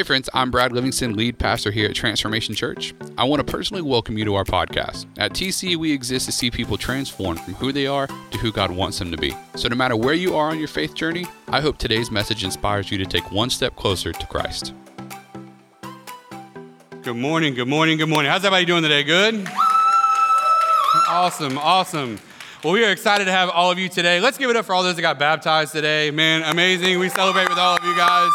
Hey, friends, I'm Brad Livingston, lead pastor here at Transformation Church. I want to personally welcome you to our podcast. At TC, we exist to see people transformed from who they are to who God wants them to be. So, no matter where you are on your faith journey, I hope today's message inspires you to take one step closer to Christ. Good morning, good morning, good morning. How's everybody doing today? Good? Awesome, awesome. Well, we are excited to have all of you today. Let's give it up for all those that got baptized today. Man, amazing. We celebrate with all of you guys.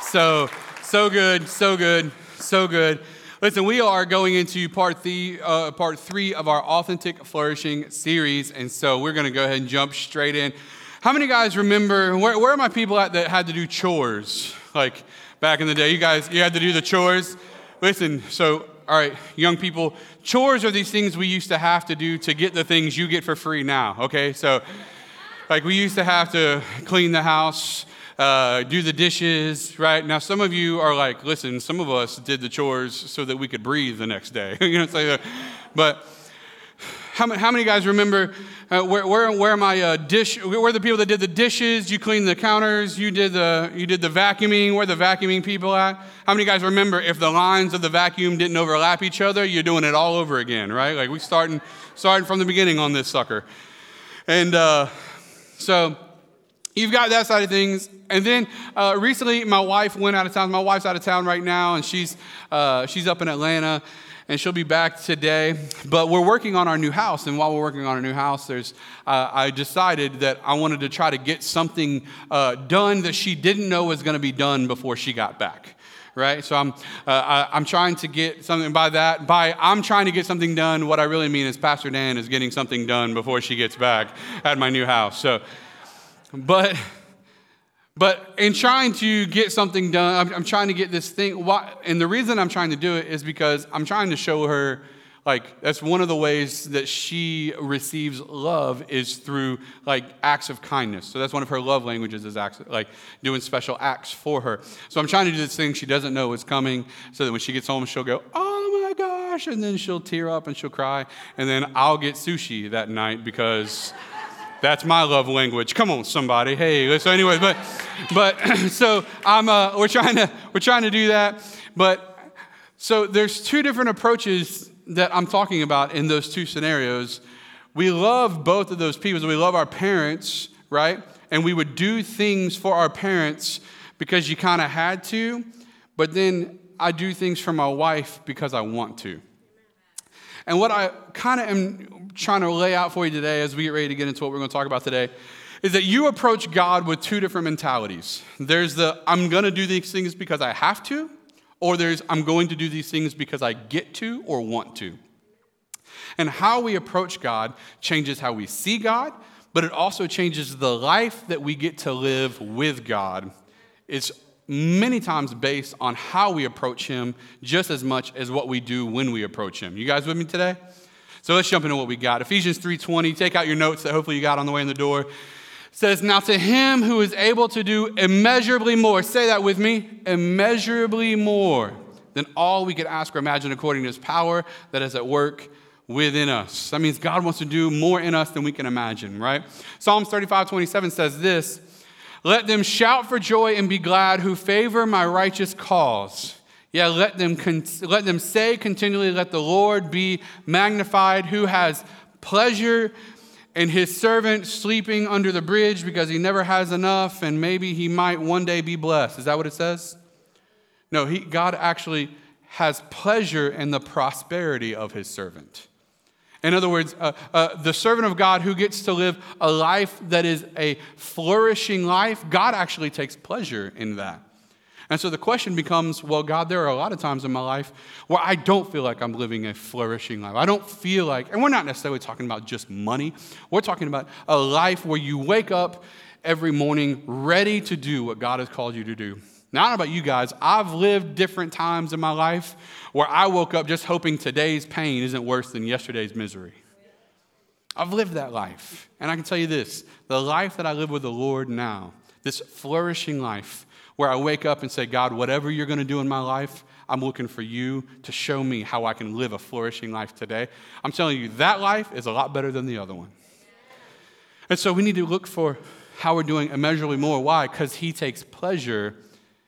So, so good, so good, so good. Listen, we are going into part three, uh, part three of our Authentic Flourishing series, and so we're going to go ahead and jump straight in. How many guys remember, where, where are my people at that had to do chores? Like back in the day, you guys, you had to do the chores? Listen, so all right, young people, chores are these things we used to have to do to get the things you get for free now, okay? So, like, we used to have to clean the house, uh, do the dishes, right? Now, some of you are like, listen, some of us did the chores so that we could breathe the next day, you know, so, but how how many guys remember uh, where, where, where my uh, dish, where the people that did the dishes? You cleaned the counters, you did the, you did the vacuuming. Where the vacuuming people at? How many guys remember if the lines of the vacuum didn't overlap each other, you're doing it all over again, right? Like we starting, starting from the beginning on this sucker. And uh, so you've got that side of things. And then uh, recently, my wife went out of town. My wife's out of town right now, and she's, uh, she's up in Atlanta and she'll be back today. But we're working on our new house, and while we're working on our new house, there's uh, I decided that I wanted to try to get something uh, done that she didn't know was going to be done before she got back. Right, so I'm uh, I, am trying to get something by that. By I'm trying to get something done. What I really mean is Pastor Dan is getting something done before she gets back at my new house. So, but but in trying to get something done, I'm, I'm trying to get this thing. Why, and the reason I'm trying to do it is because I'm trying to show her, like, that's one of the ways that she receives love is through, like, acts of kindness. So that's one of her love languages is acts, like, doing special acts for her. So I'm trying to do this thing she doesn't know is coming so that when she gets home, she'll go, oh my gosh, and then she'll tear up and she'll cry. And then I'll get sushi that night because. That's my love language. Come on, somebody. Hey, so anyway, but but so I'm uh, we're trying to we're trying to do that. But so there's two different approaches that I'm talking about in those two scenarios. We love both of those people. We love our parents, right? And we would do things for our parents because you kind of had to, but then I do things for my wife because I want to. And what I kind of am trying to lay out for you today as we get ready to get into what we're going to talk about today is that you approach God with two different mentalities. There's the I'm going to do these things because I have to, or there's I'm going to do these things because I get to or want to. And how we approach God changes how we see God, but it also changes the life that we get to live with God. It's many times based on how we approach him just as much as what we do when we approach him. You guys with me today? So let's jump into what we got. Ephesians 3:20. Take out your notes that hopefully you got on the way in the door. It says, "Now to him who is able to do immeasurably more." Say that with me. Immeasurably more than all we could ask or imagine according to his power that is at work within us. That means God wants to do more in us than we can imagine, right? Psalms 35:27 says this let them shout for joy and be glad who favor my righteous cause. Yeah, let them, con- let them say continually, Let the Lord be magnified, who has pleasure in his servant sleeping under the bridge because he never has enough and maybe he might one day be blessed. Is that what it says? No, he, God actually has pleasure in the prosperity of his servant. In other words, uh, uh, the servant of God who gets to live a life that is a flourishing life, God actually takes pleasure in that. And so the question becomes well, God, there are a lot of times in my life where I don't feel like I'm living a flourishing life. I don't feel like, and we're not necessarily talking about just money, we're talking about a life where you wake up every morning ready to do what God has called you to do. Now, I don't know about you guys, I've lived different times in my life where I woke up just hoping today's pain isn't worse than yesterday's misery. I've lived that life. And I can tell you this the life that I live with the Lord now, this flourishing life, where I wake up and say, God, whatever you're going to do in my life, I'm looking for you to show me how I can live a flourishing life today. I'm telling you, that life is a lot better than the other one. And so we need to look for how we're doing immeasurably more. Why? Because He takes pleasure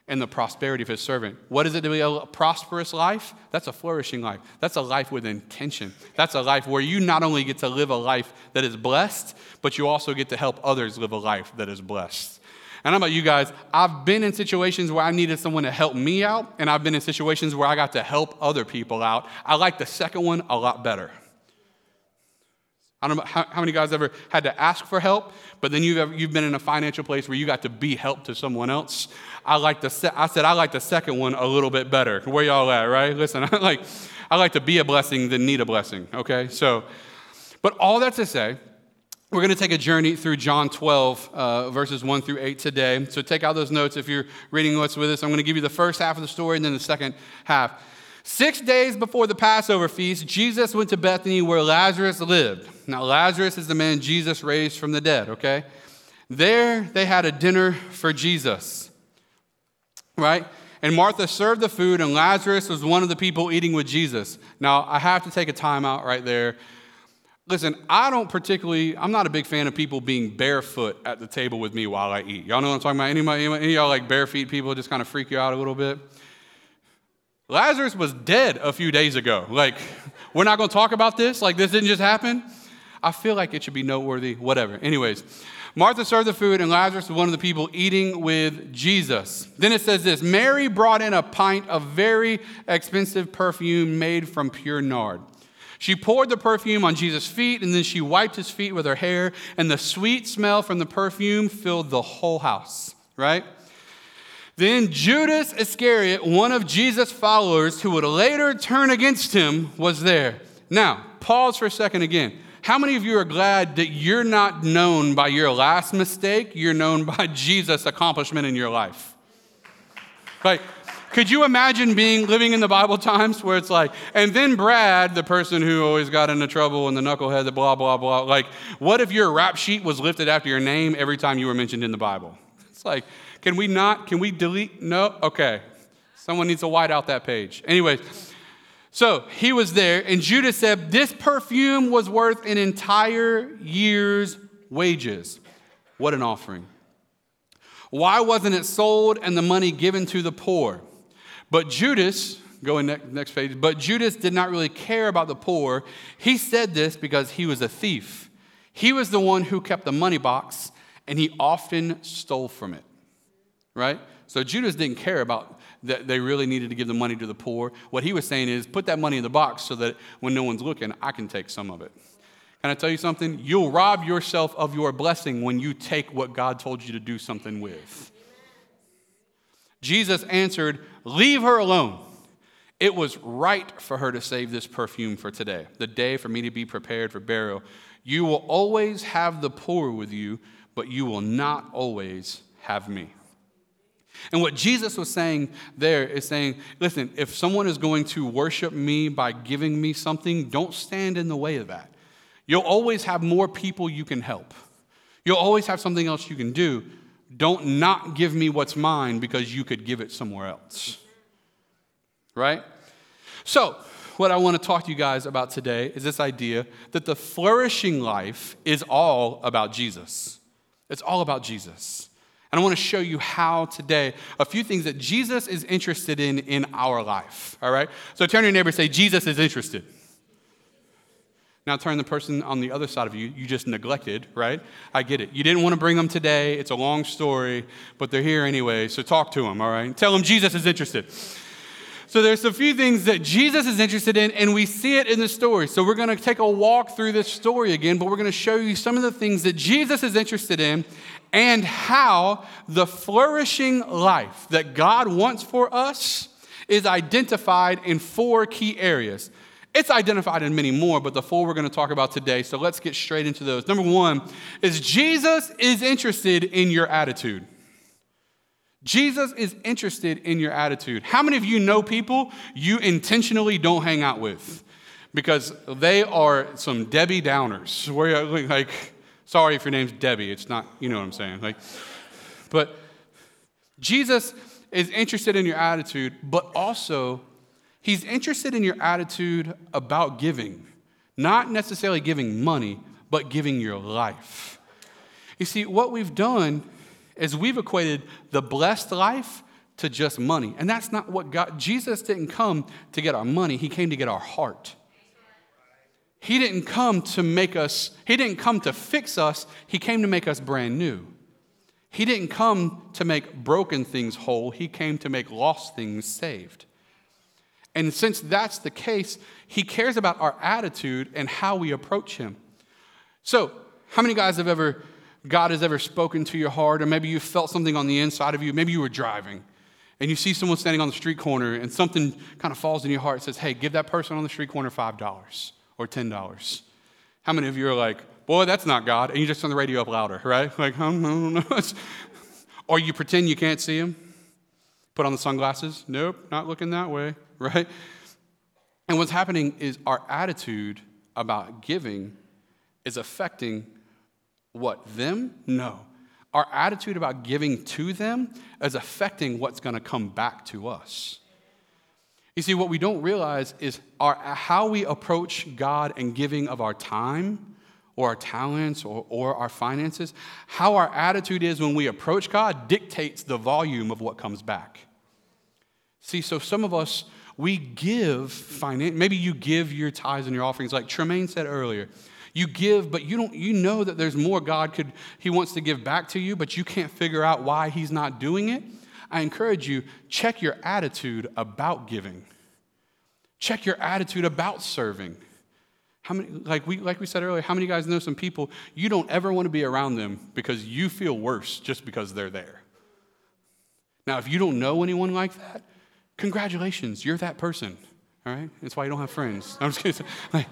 and the prosperity of his servant. What is it to be a prosperous life? That's a flourishing life. That's a life with intention. That's a life where you not only get to live a life that is blessed, but you also get to help others live a life that is blessed. And I'm about you guys, I've been in situations where I needed someone to help me out, and I've been in situations where I got to help other people out. I like the second one a lot better. I don't know how, how many guys ever had to ask for help, but then you've, ever, you've been in a financial place where you got to be help to someone else. I like the se- I said I like the second one a little bit better. Where y'all at, right? Listen, I like I like to be a blessing than need a blessing. Okay, so, but all that to say, we're going to take a journey through John 12, uh, verses 1 through 8 today. So take out those notes if you're reading what's with us. I'm going to give you the first half of the story and then the second half. Six days before the Passover feast, Jesus went to Bethany where Lazarus lived. Now, Lazarus is the man Jesus raised from the dead, okay? There they had a dinner for Jesus, right? And Martha served the food, and Lazarus was one of the people eating with Jesus. Now, I have to take a time out right there. Listen, I don't particularly, I'm not a big fan of people being barefoot at the table with me while I eat. Y'all know what I'm talking about? Any y'all like bare feet people just kind of freak you out a little bit? Lazarus was dead a few days ago. Like, we're not going to talk about this. Like, this didn't just happen. I feel like it should be noteworthy, whatever. Anyways, Martha served the food, and Lazarus was one of the people eating with Jesus. Then it says this Mary brought in a pint of very expensive perfume made from pure nard. She poured the perfume on Jesus' feet, and then she wiped his feet with her hair, and the sweet smell from the perfume filled the whole house, right? Then Judas Iscariot, one of Jesus' followers who would later turn against him, was there. Now, pause for a second again. How many of you are glad that you're not known by your last mistake? You're known by Jesus' accomplishment in your life. Like, could you imagine being living in the Bible times where it's like, and then Brad, the person who always got into trouble and the knucklehead, the blah, blah, blah. Like, what if your rap sheet was lifted after your name every time you were mentioned in the Bible? It's like, can we not? Can we delete? No? Okay. Someone needs to white out that page. Anyways, so he was there, and Judas said, This perfume was worth an entire year's wages. What an offering. Why wasn't it sold and the money given to the poor? But Judas, going next page, but Judas did not really care about the poor. He said this because he was a thief. He was the one who kept the money box, and he often stole from it right? So Judas didn't care about that they really needed to give the money to the poor. What he was saying is, put that money in the box so that when no one's looking, I can take some of it. Can I tell you something? You'll rob yourself of your blessing when you take what God told you to do something with. Jesus answered, Leave her alone. It was right for her to save this perfume for today, the day for me to be prepared for burial. You will always have the poor with you, but you will not always have me. And what Jesus was saying there is saying, listen, if someone is going to worship me by giving me something, don't stand in the way of that. You'll always have more people you can help. You'll always have something else you can do. Don't not give me what's mine because you could give it somewhere else. Right? So, what I want to talk to you guys about today is this idea that the flourishing life is all about Jesus. It's all about Jesus. And I want to show you how today, a few things that Jesus is interested in in our life. All right? So turn to your neighbor and say, Jesus is interested. Now turn the person on the other side of you, you just neglected, right? I get it. You didn't want to bring them today. It's a long story, but they're here anyway, so talk to them, all right? Tell them Jesus is interested. So there's a few things that Jesus is interested in, and we see it in the story. So we're going to take a walk through this story again, but we're going to show you some of the things that Jesus is interested in and how the flourishing life that God wants for us is identified in four key areas. It's identified in many more, but the four we're going to talk about today. So let's get straight into those. Number one is Jesus is interested in your attitude. Jesus is interested in your attitude. How many of you know people you intentionally don't hang out with? Because they are some Debbie Downers. Where like, sorry if your name's Debbie, it's not, you know what I'm saying. Like, but Jesus is interested in your attitude, but also he's interested in your attitude about giving. Not necessarily giving money, but giving your life. You see, what we've done is we've equated the blessed life to just money. And that's not what God, Jesus didn't come to get our money, He came to get our heart. He didn't come to make us, He didn't come to fix us, He came to make us brand new. He didn't come to make broken things whole, He came to make lost things saved. And since that's the case, He cares about our attitude and how we approach Him. So, how many guys have ever, God has ever spoken to your heart, or maybe you felt something on the inside of you? Maybe you were driving and you see someone standing on the street corner and something kind of falls in your heart and says, hey, give that person on the street corner $5 or $10. How many of you are like, boy, that's not God? And you just turn the radio up louder, right? Like, hmm, no, no. or you pretend you can't see him, put on the sunglasses. Nope, not looking that way, right? And what's happening is our attitude about giving is affecting what? Them? No our attitude about giving to them is affecting what's going to come back to us. You see, what we don't realize is our, how we approach God and giving of our time or our talents or, or our finances, how our attitude is when we approach God dictates the volume of what comes back. See, so some of us, we give finance. Maybe you give your tithes and your offerings, like Tremaine said earlier. You give, but you don't you know that there's more God could he wants to give back to you, but you can't figure out why he's not doing it. I encourage you, check your attitude about giving. Check your attitude about serving. How many, like we, like we said earlier, how many guys know some people you don't ever want to be around them because you feel worse just because they're there? Now, if you don't know anyone like that, congratulations, you're that person. All right? That's why you don't have friends. I'm just kidding. Like,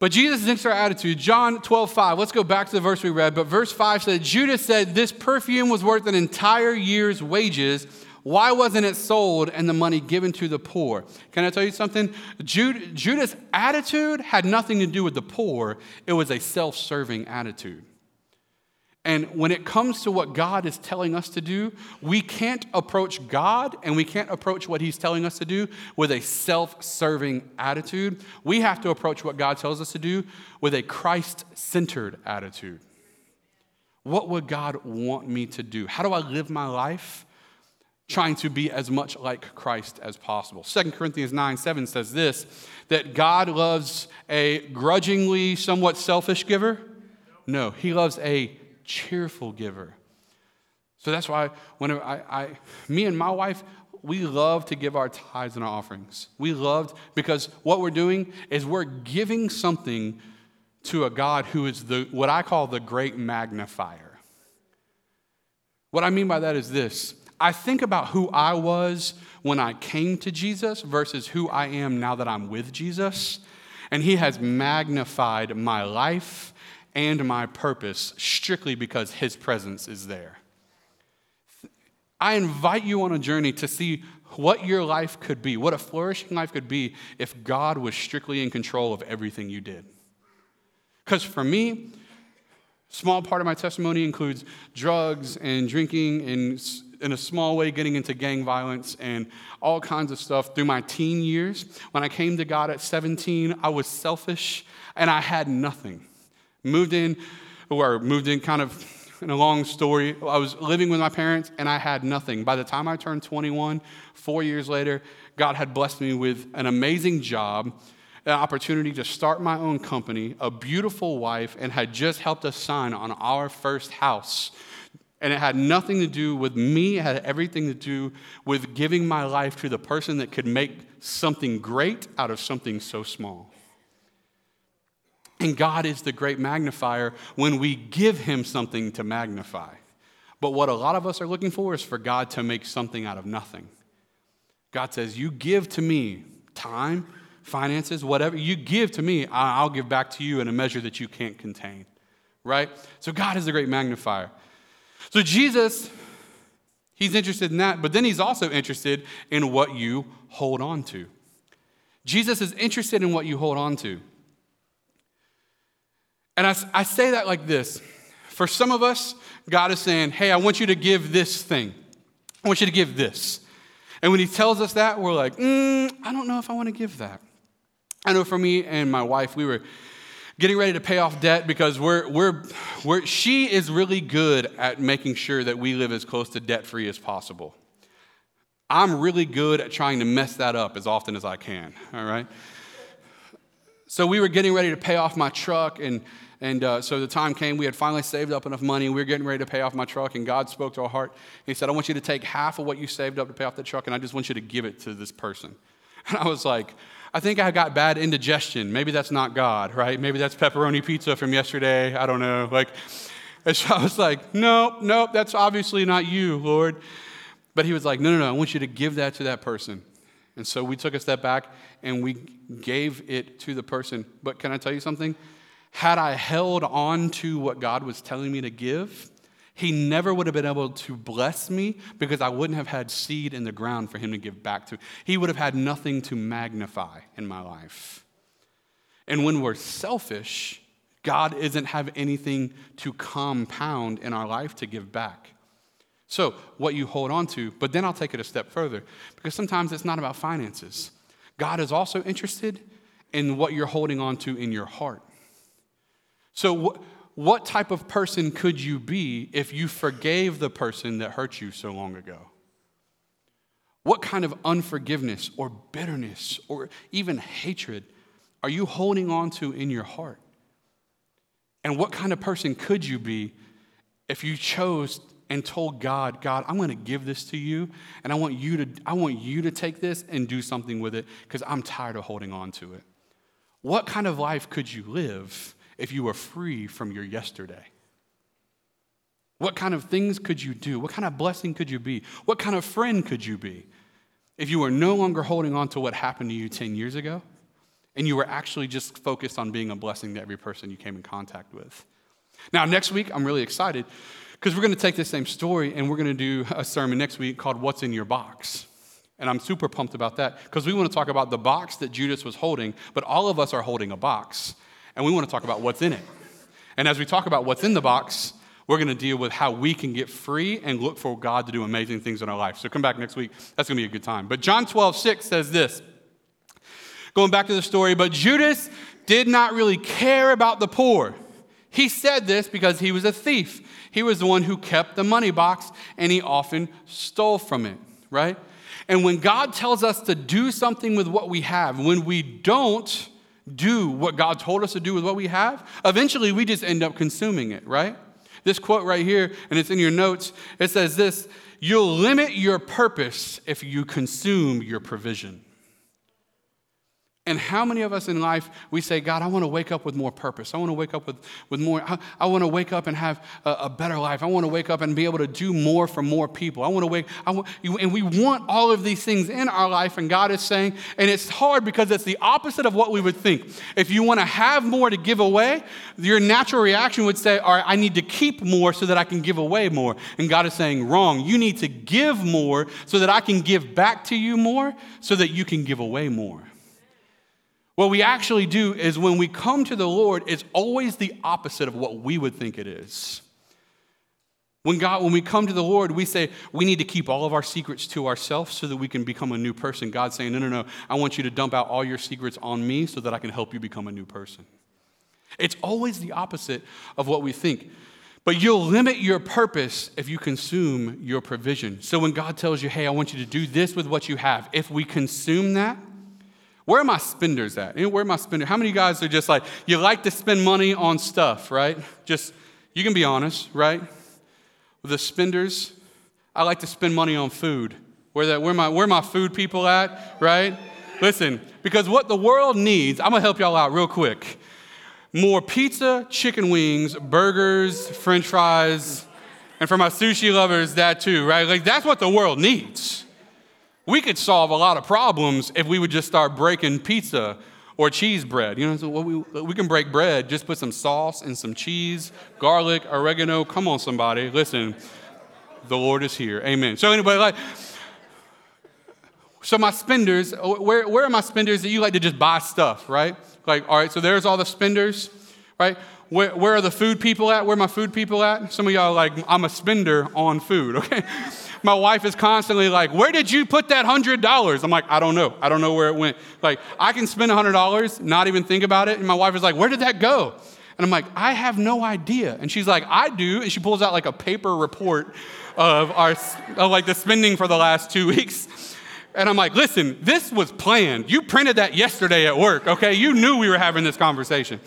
but Jesus thinks our attitude. John 12, 5. Let's go back to the verse we read. But verse 5 said, Judas said, This perfume was worth an entire year's wages. Why wasn't it sold and the money given to the poor? Can I tell you something? Judas' attitude had nothing to do with the poor, it was a self serving attitude. And when it comes to what God is telling us to do, we can't approach God and we can't approach what He's telling us to do with a self serving attitude. We have to approach what God tells us to do with a Christ centered attitude. What would God want me to do? How do I live my life? Trying to be as much like Christ as possible. 2 Corinthians 9 7 says this that God loves a grudgingly, somewhat selfish giver. No, He loves a cheerful giver. So that's why whenever I, I, me and my wife, we love to give our tithes and our offerings. We loved because what we're doing is we're giving something to a God who is the what I call the great magnifier. What I mean by that is this. I think about who I was when I came to Jesus versus who I am now that I'm with Jesus. And he has magnified my life and my purpose strictly because His presence is there. I invite you on a journey to see what your life could be, what a flourishing life could be if God was strictly in control of everything you did. Because for me, small part of my testimony includes drugs and drinking and in a small way getting into gang violence and all kinds of stuff through my teen years. When I came to God at 17, I was selfish and I had nothing. Moved in, or moved in kind of in a long story. I was living with my parents and I had nothing. By the time I turned 21, four years later, God had blessed me with an amazing job, an opportunity to start my own company, a beautiful wife, and had just helped us sign on our first house. And it had nothing to do with me, it had everything to do with giving my life to the person that could make something great out of something so small. And God is the great magnifier when we give Him something to magnify. But what a lot of us are looking for is for God to make something out of nothing. God says, You give to me time, finances, whatever you give to me, I'll give back to you in a measure that you can't contain. Right? So God is the great magnifier. So Jesus, He's interested in that, but then He's also interested in what you hold on to. Jesus is interested in what you hold on to. And I, I say that like this for some of us, God is saying, Hey, I want you to give this thing. I want you to give this. And when He tells us that, we're like, mm, I don't know if I want to give that. I know for me and my wife, we were getting ready to pay off debt because we're, we're, we're, she is really good at making sure that we live as close to debt free as possible. I'm really good at trying to mess that up as often as I can, all right? So we were getting ready to pay off my truck, and, and uh, so the time came, we had finally saved up enough money, we were getting ready to pay off my truck, and God spoke to our heart. He said, I want you to take half of what you saved up to pay off the truck, and I just want you to give it to this person. And I was like, I think I got bad indigestion. Maybe that's not God, right? Maybe that's pepperoni pizza from yesterday. I don't know. Like, and so I was like, nope, nope, that's obviously not you, Lord. But he was like, no, no, no, I want you to give that to that person. And so we took a step back and we gave it to the person. But can I tell you something? Had I held on to what God was telling me to give, he never would have been able to bless me because I wouldn't have had seed in the ground for him to give back to. He would have had nothing to magnify in my life. And when we're selfish, God isn't have anything to compound in our life to give back. So, what you hold on to, but then I'll take it a step further because sometimes it's not about finances. God is also interested in what you're holding on to in your heart. So, wh- what type of person could you be if you forgave the person that hurt you so long ago? What kind of unforgiveness or bitterness or even hatred are you holding on to in your heart? And what kind of person could you be if you chose and told God, God, I'm going to give this to you, and I want you to, I want you to take this and do something with it because I'm tired of holding on to it. What kind of life could you live if you were free from your yesterday? What kind of things could you do? What kind of blessing could you be? What kind of friend could you be if you were no longer holding on to what happened to you 10 years ago and you were actually just focused on being a blessing to every person you came in contact with? Now, next week, I'm really excited because we're going to take this same story and we're going to do a sermon next week called What's in Your Box. And I'm super pumped about that because we want to talk about the box that Judas was holding, but all of us are holding a box. And we want to talk about what's in it. And as we talk about what's in the box, we're going to deal with how we can get free and look for God to do amazing things in our life. So come back next week. That's going to be a good time. But John 12, 6 says this. Going back to the story, but Judas did not really care about the poor. He said this because he was a thief he was the one who kept the money box and he often stole from it, right? And when God tells us to do something with what we have, when we don't do what God told us to do with what we have, eventually we just end up consuming it, right? This quote right here, and it's in your notes, it says this You'll limit your purpose if you consume your provision. And how many of us in life, we say, God, I want to wake up with more purpose. I want to wake up with, with more, I, I want to wake up and have a, a, better life. I want to wake up and be able to do more for more people. I want to wake, I want, and we want all of these things in our life, and God is saying, and it's hard because it's the opposite of what we would think. If you want to have more to give away, your natural reaction would say, all right, I need to keep more so that I can give away more. And God is saying, wrong. You need to give more so that I can give back to you more so that you can give away more. What we actually do is when we come to the Lord, it's always the opposite of what we would think it is. When God, when we come to the Lord, we say we need to keep all of our secrets to ourselves so that we can become a new person. God's saying, no, no, no, I want you to dump out all your secrets on me so that I can help you become a new person. It's always the opposite of what we think. But you'll limit your purpose if you consume your provision. So when God tells you, hey, I want you to do this with what you have, if we consume that, where are my spenders at? Where are my spenders? How many guys are just like, you like to spend money on stuff, right? Just, you can be honest, right? The spenders, I like to spend money on food. Where, that, where, my, where my food people at, right? Listen, because what the world needs, I'm gonna help y'all out real quick. More pizza, chicken wings, burgers, french fries, and for my sushi lovers, that too, right? Like that's what the world needs. We could solve a lot of problems if we would just start breaking pizza or cheese bread. You know, so we, we can break bread, just put some sauce and some cheese, garlic, oregano. Come on, somebody. Listen, the Lord is here. Amen. So, anybody, like, so my spenders, where, where are my spenders that you like to just buy stuff, right? Like, all right, so there's all the spenders, right? Where, where are the food people at? Where are my food people at? Some of y'all like, I'm a spender on food, okay? My wife is constantly like, Where did you put that $100? I'm like, I don't know. I don't know where it went. Like, I can spend $100, not even think about it. And my wife is like, Where did that go? And I'm like, I have no idea. And she's like, I do. And she pulls out like a paper report of our, of like the spending for the last two weeks. And I'm like, listen, this was planned. You printed that yesterday at work, okay? You knew we were having this conversation.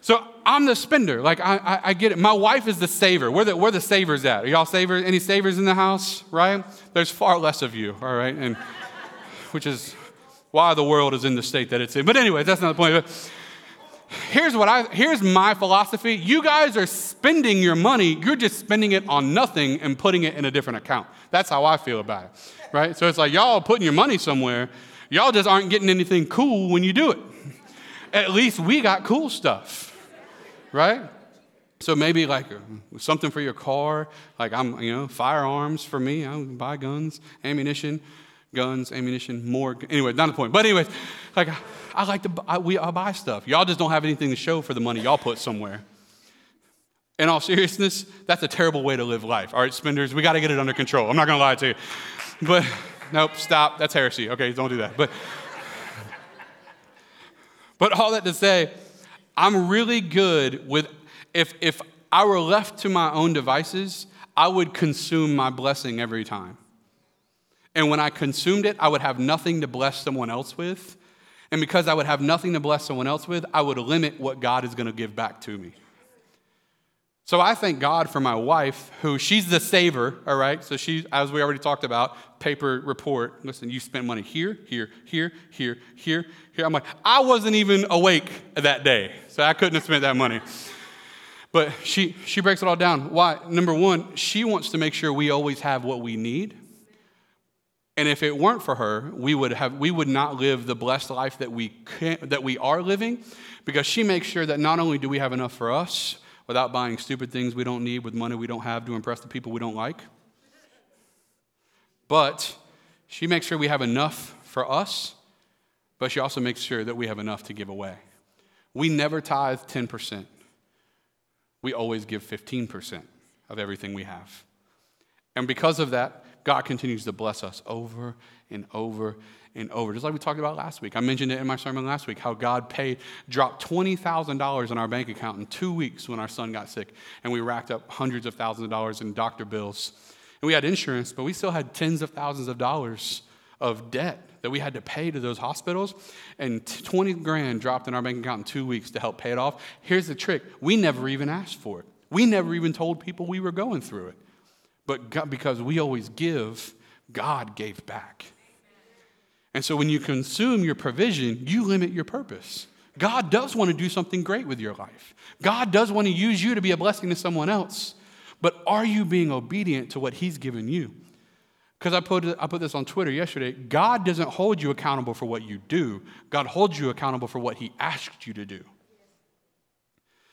So I'm the spender. Like, I, I, I, get it. My wife is the saver. Where the, where the savers at? Are y'all savers? Any savers in the house, right? There's far less of you, all right? And which is why the world is in the state that it's in. But anyway, that's not the point. But Here's what I here's my philosophy. You guys are spending your money, you're just spending it on nothing and putting it in a different account. That's how I feel about it. Right? So it's like y'all putting your money somewhere, y'all just aren't getting anything cool when you do it. At least we got cool stuff. Right? So maybe like uh, something for your car, like I'm, you know, firearms for me. I buy guns, ammunition guns, ammunition, more. Anyway, not the point. But anyways, like I like to I, we I buy stuff. Y'all just don't have anything to show for the money y'all put somewhere. In all seriousness, that's a terrible way to live life. All right, spenders, we got to get it under control. I'm not gonna lie to you, but nope, stop. That's heresy. Okay, don't do that. But but all that to say, I'm really good with if if I were left to my own devices, I would consume my blessing every time. And when I consumed it, I would have nothing to bless someone else with. And because I would have nothing to bless someone else with, I would limit what God is going to give back to me. So I thank God for my wife, who she's the saver, all right? So she, as we already talked about, paper report. Listen, you spent money here, here, here, here, here, here. I'm like, I wasn't even awake that day, so I couldn't have spent that money. But she, she breaks it all down. Why? Number one, she wants to make sure we always have what we need. And if it weren't for her, we would, have, we would not live the blessed life that we, can, that we are living because she makes sure that not only do we have enough for us without buying stupid things we don't need with money we don't have to impress the people we don't like, but she makes sure we have enough for us, but she also makes sure that we have enough to give away. We never tithe 10%. We always give 15% of everything we have. And because of that, God continues to bless us over and over and over. Just like we talked about last week. I mentioned it in my sermon last week how God paid, dropped $20,000 in our bank account in two weeks when our son got sick. And we racked up hundreds of thousands of dollars in doctor bills. And we had insurance, but we still had tens of thousands of dollars of debt that we had to pay to those hospitals. And 20 grand dropped in our bank account in two weeks to help pay it off. Here's the trick we never even asked for it, we never even told people we were going through it. But God, because we always give, God gave back. And so when you consume your provision, you limit your purpose. God does want to do something great with your life. God does want to use you to be a blessing to someone else. But are you being obedient to what He's given you? Because I put, I put this on Twitter yesterday. God doesn't hold you accountable for what you do, God holds you accountable for what He asked you to do.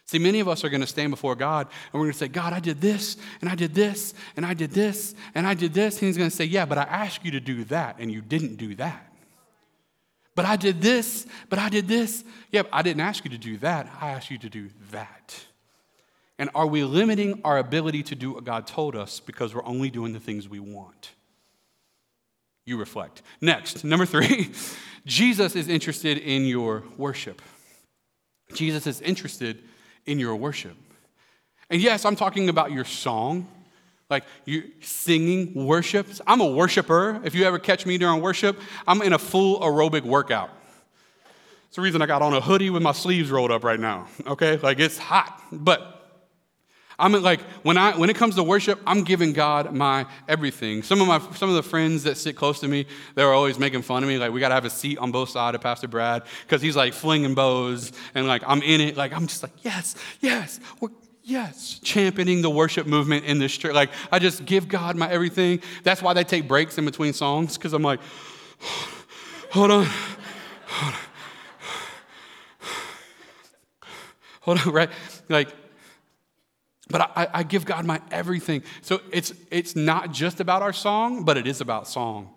See, many of us are going to stand before God and we're going to say, God, I did this, and I did this, and I did this, and I did this. And He's going to say, Yeah, but I asked you to do that, and you didn't do that. But I did this, but I did this. Yeah, I didn't ask you to do that. I asked you to do that. And are we limiting our ability to do what God told us because we're only doing the things we want? You reflect. Next, number three, Jesus is interested in your worship. Jesus is interested in your worship. And yes, I'm talking about your song, like you singing worship. I'm a worshiper. If you ever catch me during worship, I'm in a full aerobic workout. It's the reason I got on a hoodie with my sleeves rolled up right now. Okay, like it's hot, but I'm like when I when it comes to worship, I'm giving God my everything. Some of my some of the friends that sit close to me, they're always making fun of me. Like we gotta have a seat on both sides of Pastor Brad because he's like flinging bows and like I'm in it. Like I'm just like yes, yes, yes, championing the worship movement in this church. Like I just give God my everything. That's why they take breaks in between songs because I'm like, hold on, hold on, hold on, right? Like but I, I, give God my everything. So it's, it's not just about our song, but it is about song.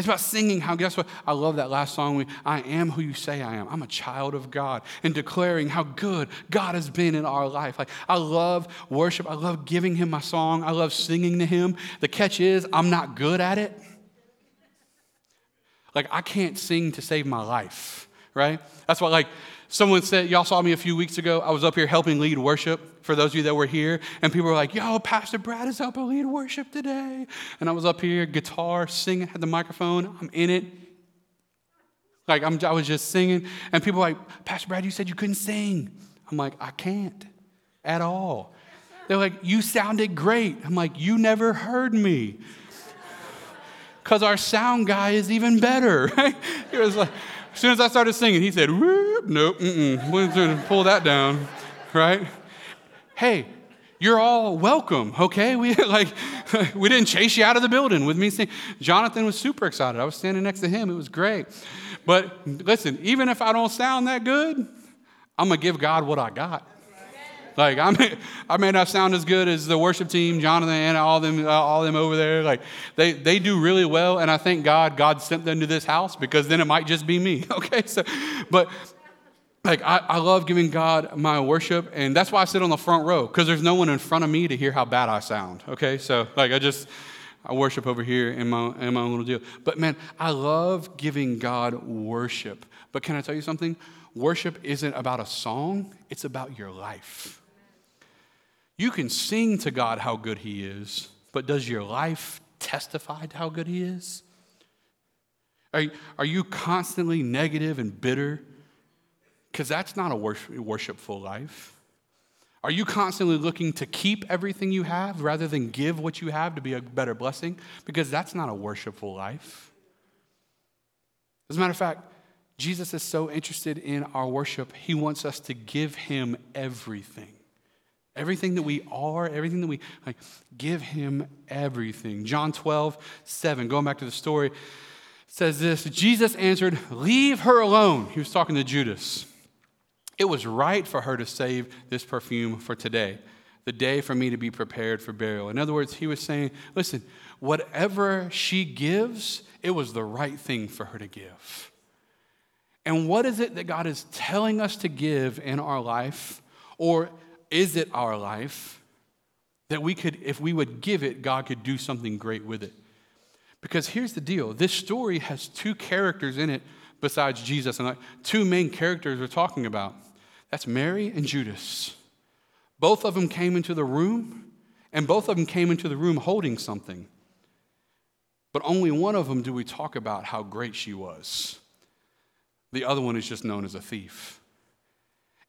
It's about singing how, guess what? I love that last song. I am who you say I am. I'm a child of God and declaring how good God has been in our life. Like, I love worship. I love giving Him my song. I love singing to Him. The catch is, I'm not good at it. Like, I can't sing to save my life. right? That's why, like, someone said, y'all saw me a few weeks ago. I was up here helping lead worship for those of you that were here. And people were like, yo, Pastor Brad is helping lead worship today. And I was up here, guitar, singing, had the microphone. I'm in it. Like, I'm, I was just singing. And people were like, Pastor Brad, you said you couldn't sing. I'm like, I can't at all. They're like, you sounded great. I'm like, you never heard me because our sound guy is even better. Right? He was like, as soon as I started singing, he said, Whoop, nope, mm-mm, we're going to pull that down, right? Hey, you're all welcome, okay? We like we didn't chase you out of the building with me singing. Jonathan was super excited. I was standing next to him. It was great. But listen, even if I don't sound that good, I'm gonna give God what I got. Like I may, I may not sound as good as the worship team, Jonathan and all them, all them over there. Like they, they do really well, and I thank God God sent them to this house because then it might just be me. Okay, so, but like I, I love giving God my worship, and that's why I sit on the front row because there's no one in front of me to hear how bad I sound. Okay, so like I just. I worship over here in my, in my own little deal. But man, I love giving God worship. But can I tell you something? Worship isn't about a song, it's about your life. You can sing to God how good He is, but does your life testify to how good He is? Are, are you constantly negative and bitter? Because that's not a worshipful life. Are you constantly looking to keep everything you have rather than give what you have to be a better blessing? Because that's not a worshipful life. As a matter of fact, Jesus is so interested in our worship, he wants us to give him everything. Everything that we are, everything that we like, give him everything. John 12, 7, going back to the story, says this Jesus answered, Leave her alone. He was talking to Judas. It was right for her to save this perfume for today, the day for me to be prepared for burial. In other words, he was saying, Listen, whatever she gives, it was the right thing for her to give. And what is it that God is telling us to give in our life? Or is it our life that we could, if we would give it, God could do something great with it? Because here's the deal this story has two characters in it besides Jesus, and two main characters we're talking about. That's Mary and Judas. Both of them came into the room, and both of them came into the room holding something. But only one of them do we talk about how great she was. The other one is just known as a thief.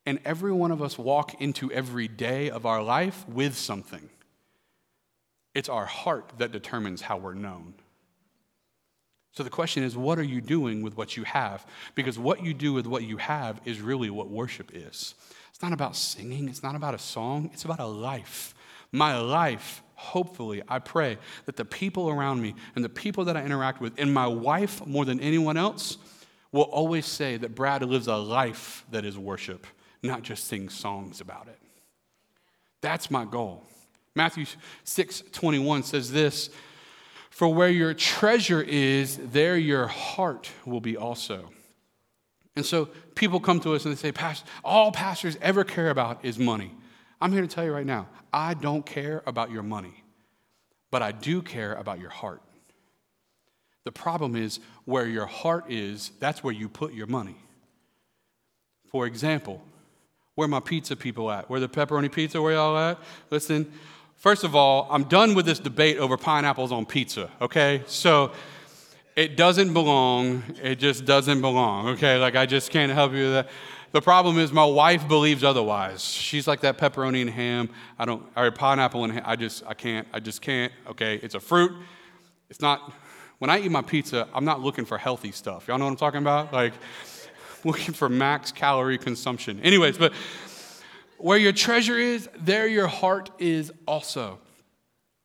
And every one of us walk into every day of our life with something. It's our heart that determines how we're known. So the question is, what are you doing with what you have? Because what you do with what you have is really what worship is. It's not about singing, it's not about a song, it's about a life. My life, hopefully, I pray that the people around me and the people that I interact with, and my wife more than anyone else, will always say that Brad lives a life that is worship not just sing songs about it. That's my goal. Matthew 6 21 says this For where your treasure is, there your heart will be also. And so people come to us and they say, Pastor, all pastors ever care about is money. I'm here to tell you right now, I don't care about your money, but I do care about your heart. The problem is where your heart is, that's where you put your money. For example, where my pizza people at? Where the pepperoni pizza, where y'all at? Listen, first of all, I'm done with this debate over pineapples on pizza, okay? So it doesn't belong. It just doesn't belong, okay? Like, I just can't help you with that. The problem is my wife believes otherwise. She's like that pepperoni and ham. I don't, or pineapple and ham. I just, I can't, I just can't, okay? It's a fruit. It's not, when I eat my pizza, I'm not looking for healthy stuff. Y'all know what I'm talking about? Like, looking for max calorie consumption. Anyways, but where your treasure is, there your heart is also.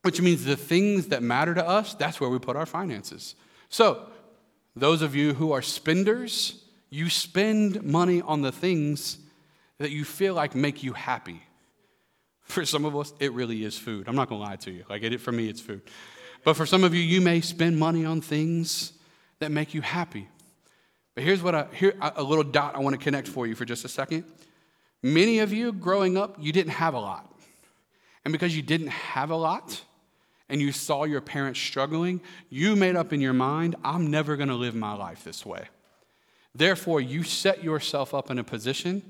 Which means the things that matter to us, that's where we put our finances. So, those of you who are spenders, you spend money on the things that you feel like make you happy. For some of us, it really is food. I'm not gonna lie to you. Like for me, it's food. But for some of you, you may spend money on things that make you happy. But here's what I, here, a little dot I want to connect for you for just a second. Many of you growing up, you didn't have a lot. And because you didn't have a lot, and you saw your parents struggling, you made up in your mind, I'm never going to live my life this way. Therefore, you set yourself up in a position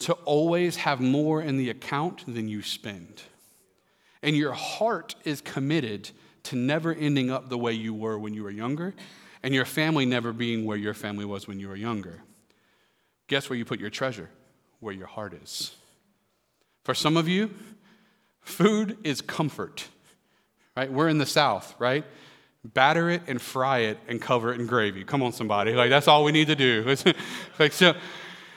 to always have more in the account than you spend. And your heart is committed to never ending up the way you were when you were younger, and your family never being where your family was when you were younger. Guess where you put your treasure? Where your heart is. For some of you, food is comfort, right? We're in the South, right? Batter it and fry it and cover it in gravy. Come on, somebody. Like, that's all we need to do. like, so,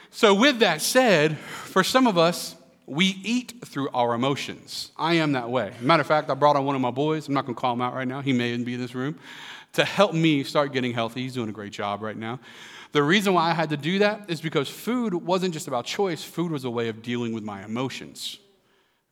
so, with that said, for some of us, we eat through our emotions. I am that way. Matter of fact, I brought on one of my boys. I'm not going to call him out right now. He may even be in this room to help me start getting healthy. He's doing a great job right now. The reason why I had to do that is because food wasn't just about choice, food was a way of dealing with my emotions,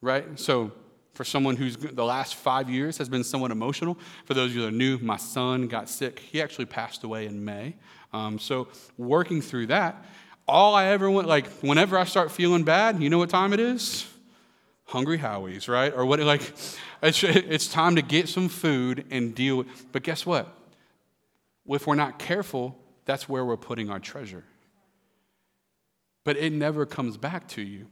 right? So, for someone who's the last five years has been somewhat emotional, for those of you that are new, my son got sick. He actually passed away in May. Um, so, working through that, all I ever want, like, whenever I start feeling bad, you know what time it is? Hungry Howie's, right? Or what, like, it's, it's time to get some food and deal with. But guess what? If we're not careful, that's where we're putting our treasure. But it never comes back to you.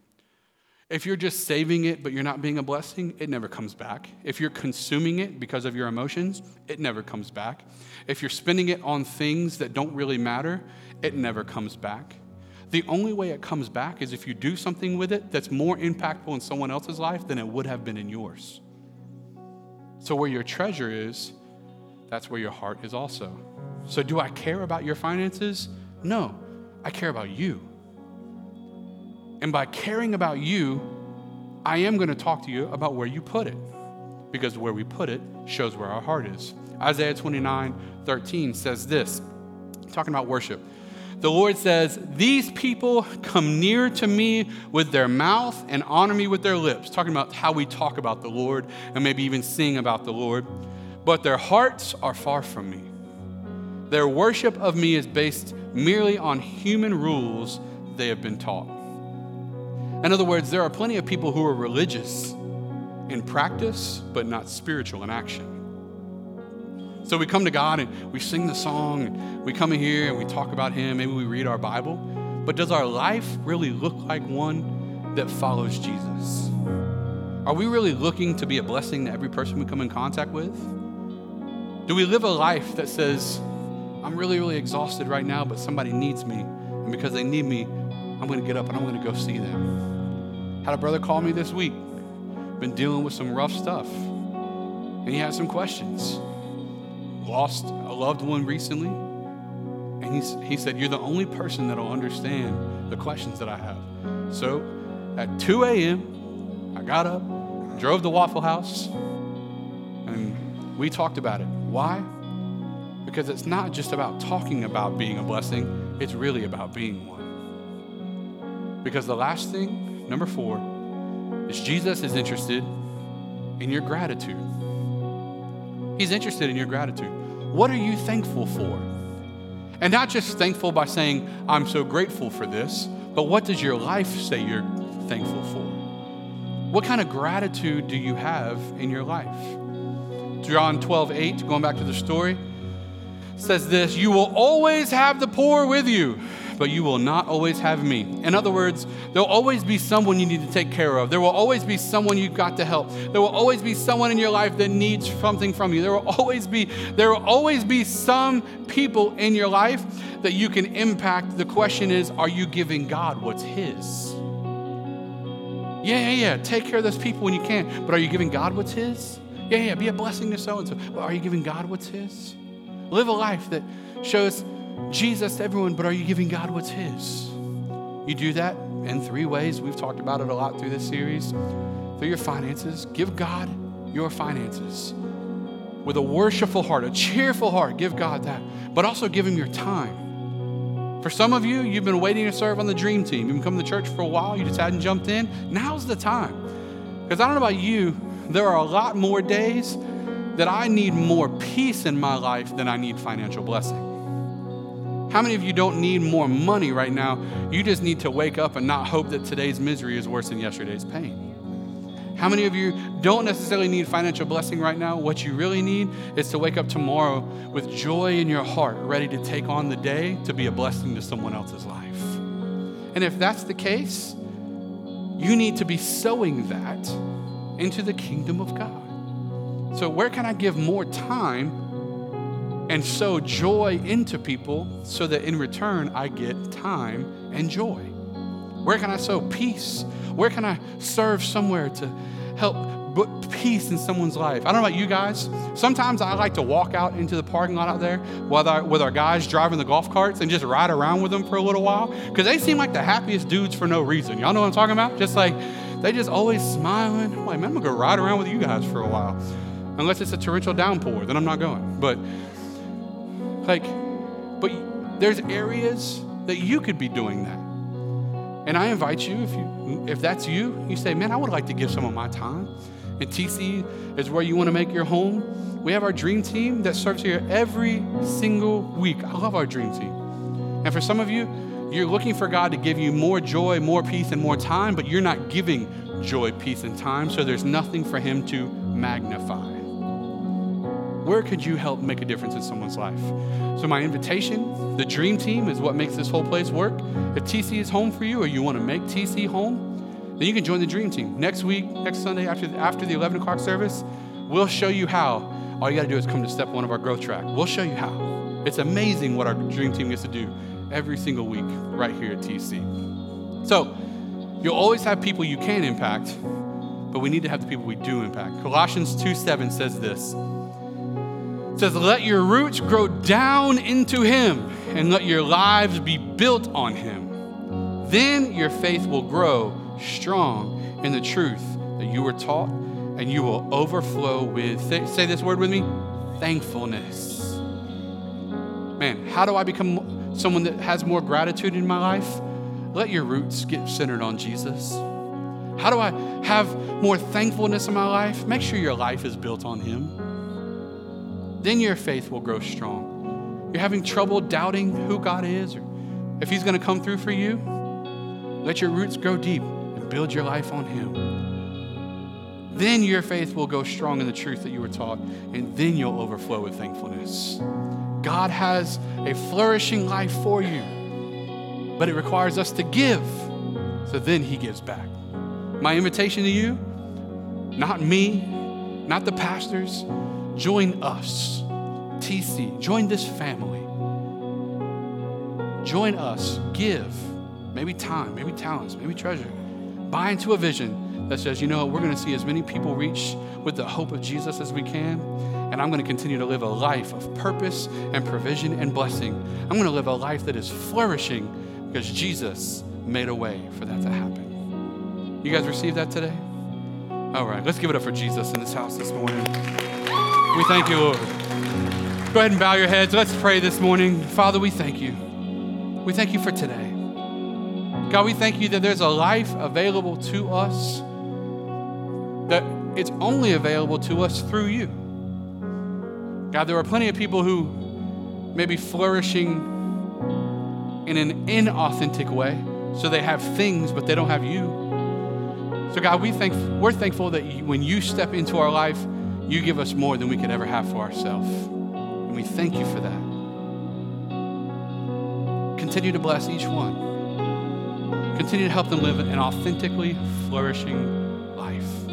If you're just saving it, but you're not being a blessing, it never comes back. If you're consuming it because of your emotions, it never comes back. If you're spending it on things that don't really matter, it never comes back. The only way it comes back is if you do something with it that's more impactful in someone else's life than it would have been in yours. So, where your treasure is, that's where your heart is also. So, do I care about your finances? No, I care about you. And by caring about you, I am going to talk to you about where you put it, because where we put it shows where our heart is. Isaiah 29 13 says this, talking about worship the Lord says, These people come near to me with their mouth and honor me with their lips, talking about how we talk about the Lord and maybe even sing about the Lord, but their hearts are far from me. Their worship of me is based merely on human rules they have been taught. In other words, there are plenty of people who are religious in practice, but not spiritual in action. So we come to God and we sing the song, and we come in here and we talk about Him, maybe we read our Bible, but does our life really look like one that follows Jesus? Are we really looking to be a blessing to every person we come in contact with? Do we live a life that says, I'm really, really exhausted right now, but somebody needs me, and because they need me, I'm to get up and I'm to go see them? Had a brother call me this week, been dealing with some rough stuff, and he had some questions lost a loved one recently, and he's, he said, You're the only person that'll understand the questions that I have. So at 2 a.m., I got up, drove to Waffle House, and we talked about it. Why? Because it's not just about talking about being a blessing, it's really about being one. Because the last thing, number four, is Jesus is interested in your gratitude. He's interested in your gratitude. What are you thankful for? And not just thankful by saying, I'm so grateful for this, but what does your life say you're thankful for? What kind of gratitude do you have in your life? John 12, 8, going back to the story, says this You will always have the poor with you but you will not always have me. In other words, there'll always be someone you need to take care of. There will always be someone you've got to help. There will always be someone in your life that needs something from you. There will always be there will always be some people in your life that you can impact. The question is, are you giving God what's his? Yeah, yeah, yeah. Take care of those people when you can. But are you giving God what's his? Yeah, yeah. Be a blessing to so and so. But are you giving God what's his? Live a life that shows Jesus to everyone, but are you giving God what's His? You do that in three ways. We've talked about it a lot through this series. Through your finances, give God your finances. With a worshipful heart, a cheerful heart, give God that. But also give Him your time. For some of you, you've been waiting to serve on the dream team. You've been coming to church for a while, you just hadn't jumped in. Now's the time. Because I don't know about you, there are a lot more days that I need more peace in my life than I need financial blessing. How many of you don't need more money right now? You just need to wake up and not hope that today's misery is worse than yesterday's pain. How many of you don't necessarily need financial blessing right now? What you really need is to wake up tomorrow with joy in your heart, ready to take on the day to be a blessing to someone else's life. And if that's the case, you need to be sowing that into the kingdom of God. So, where can I give more time and sow joy into people so that in return I get time and joy? Where can I sow peace? Where can I serve somewhere to help put peace in someone's life? I don't know about you guys. Sometimes I like to walk out into the parking lot out there with our, with our guys driving the golf carts and just ride around with them for a little while because they seem like the happiest dudes for no reason. Y'all know what I'm talking about? Just like they just always smiling. I'm like, man, I'm gonna go ride around with you guys for a while. Unless it's a torrential downpour, then I'm not going. But like, but there's areas that you could be doing that. And I invite you, if you if that's you, you say, man, I would like to give some of my time. And TC is where you want to make your home. We have our dream team that serves here every single week. I love our dream team. And for some of you, you're looking for God to give you more joy, more peace, and more time, but you're not giving joy, peace, and time, so there's nothing for Him to magnify. Where could you help make a difference in someone's life? So, my invitation, the dream team, is what makes this whole place work. If TC is home for you or you want to make TC home, then you can join the dream team. Next week, next Sunday, after the, after the 11 o'clock service, we'll show you how. All you got to do is come to step one of our growth track. We'll show you how. It's amazing what our dream team gets to do every single week right here at TC. So, you'll always have people you can impact, but we need to have the people we do impact. Colossians 2 7 says this. It says, Let your roots grow down into Him and let your lives be built on Him. Then your faith will grow strong in the truth that you were taught, and you will overflow with, th- say this word with me, thankfulness. Man, how do I become someone that has more gratitude in my life? Let your roots get centered on Jesus. How do I have more thankfulness in my life? Make sure your life is built on Him then your faith will grow strong. You're having trouble doubting who God is or if He's going to come through for you, let your roots grow deep and build your life on Him. Then your faith will go strong in the truth that you were taught, and then you'll overflow with thankfulness. God has a flourishing life for you, but it requires us to give, so then He gives back. My invitation to you, not me, not the pastors, Join us, TC. Join this family. Join us. Give. Maybe time, maybe talents, maybe treasure. Buy into a vision that says, you know, we're going to see as many people reach with the hope of Jesus as we can. And I'm going to continue to live a life of purpose and provision and blessing. I'm going to live a life that is flourishing because Jesus made a way for that to happen. You guys receive that today? All right, let's give it up for Jesus in this house this morning. We thank you, Lord. Go ahead and bow your heads. Let's pray this morning. Father, we thank you. We thank you for today. God, we thank you that there's a life available to us, that it's only available to us through you. God, there are plenty of people who may be flourishing in an inauthentic way. So they have things, but they don't have you. So, God, we thank, we're thankful that when you step into our life, you give us more than we could ever have for ourselves. And we thank you for that. Continue to bless each one. Continue to help them live an authentically flourishing life.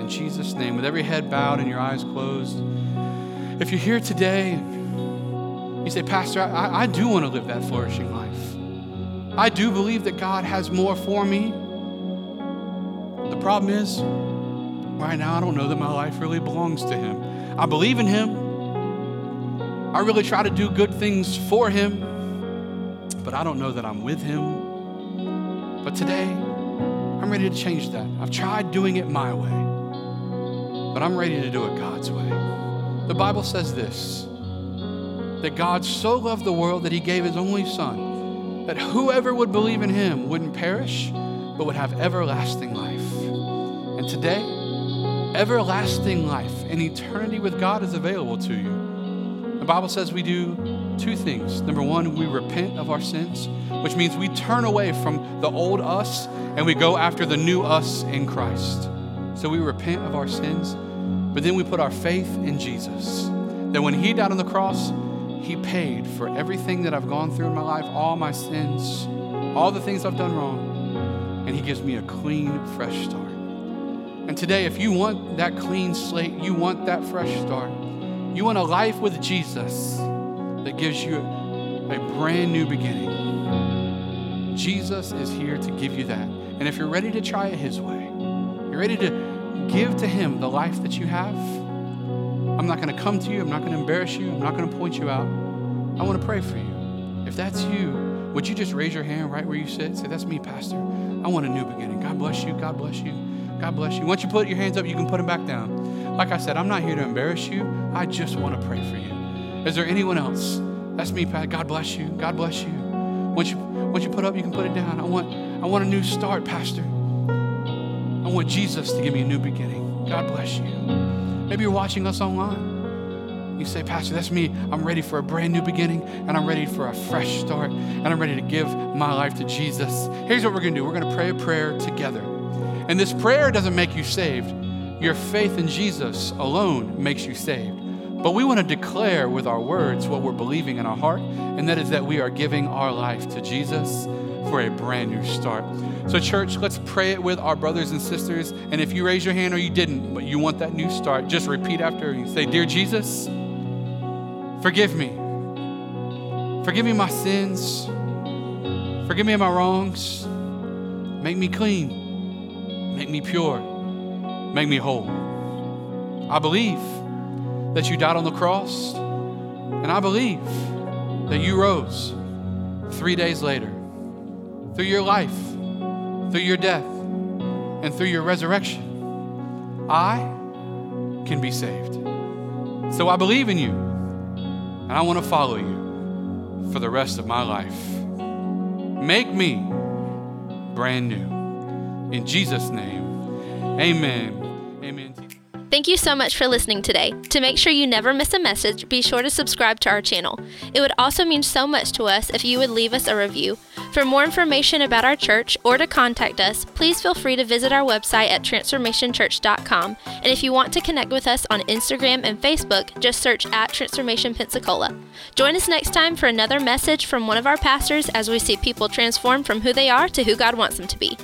In Jesus' name, with every head bowed and your eyes closed, if you're here today you say, Pastor, I, I do want to live that flourishing life. I do believe that God has more for me. The problem is, Right now, I don't know that my life really belongs to Him. I believe in Him. I really try to do good things for Him, but I don't know that I'm with Him. But today, I'm ready to change that. I've tried doing it my way, but I'm ready to do it God's way. The Bible says this that God so loved the world that He gave His only Son, that whoever would believe in Him wouldn't perish, but would have everlasting life. And today, everlasting life and eternity with God is available to you. The Bible says we do two things. Number one, we repent of our sins, which means we turn away from the old us and we go after the new us in Christ. So we repent of our sins, but then we put our faith in Jesus. That when He died on the cross, He paid for everything that I've gone through in my life, all my sins, all the things I've done wrong, and He gives me a clean, fresh start. And today, if you want that clean slate, you want that fresh start, you want a life with Jesus that gives you a brand new beginning. Jesus is here to give you that. And if you're ready to try it His way, you're ready to give to Him the life that you have, I'm not going to come to you. I'm not going to embarrass you. I'm not going to point you out. I want to pray for you. If that's you, would you just raise your hand right where you sit? Say, That's me, Pastor. I want a new beginning. God bless you. God bless you. God bless you. Once you put your hands up, you can put them back down. Like I said, I'm not here to embarrass you. I just want to pray for you. Is there anyone else? That's me, Pat. God bless you. God bless you. Once you once you put up, you can put it down. I want I want a new start, Pastor. I want Jesus to give me a new beginning. God bless you. Maybe you're watching us online. You say, Pastor, that's me. I'm ready for a brand new beginning and I'm ready for a fresh start and I'm ready to give my life to Jesus. Here's what we're going to do we're going to pray a prayer together. And this prayer doesn't make you saved, your faith in Jesus alone makes you saved. But we want to declare with our words what we're believing in our heart, and that is that we are giving our life to Jesus for a brand new start. So, church, let's pray it with our brothers and sisters. And if you raise your hand or you didn't, but you want that new start, just repeat after me. say, Dear Jesus, forgive me. Forgive me my sins. Forgive me my wrongs. Make me clean. Make me pure. Make me whole. I believe that you died on the cross, and I believe that you rose three days later through your life, through your death, and through your resurrection, I can be saved. So I believe in you, and I want to follow you for the rest of my life. Make me brand new. In Jesus' name, amen. Amen. Thank you so much for listening today. To make sure you never miss a message, be sure to subscribe to our channel. It would also mean so much to us if you would leave us a review. For more information about our church or to contact us, please feel free to visit our website at transformationchurch.com. And if you want to connect with us on Instagram and Facebook, just search at Transformation Pensacola. Join us next time for another message from one of our pastors as we see people transform from who they are to who God wants them to be.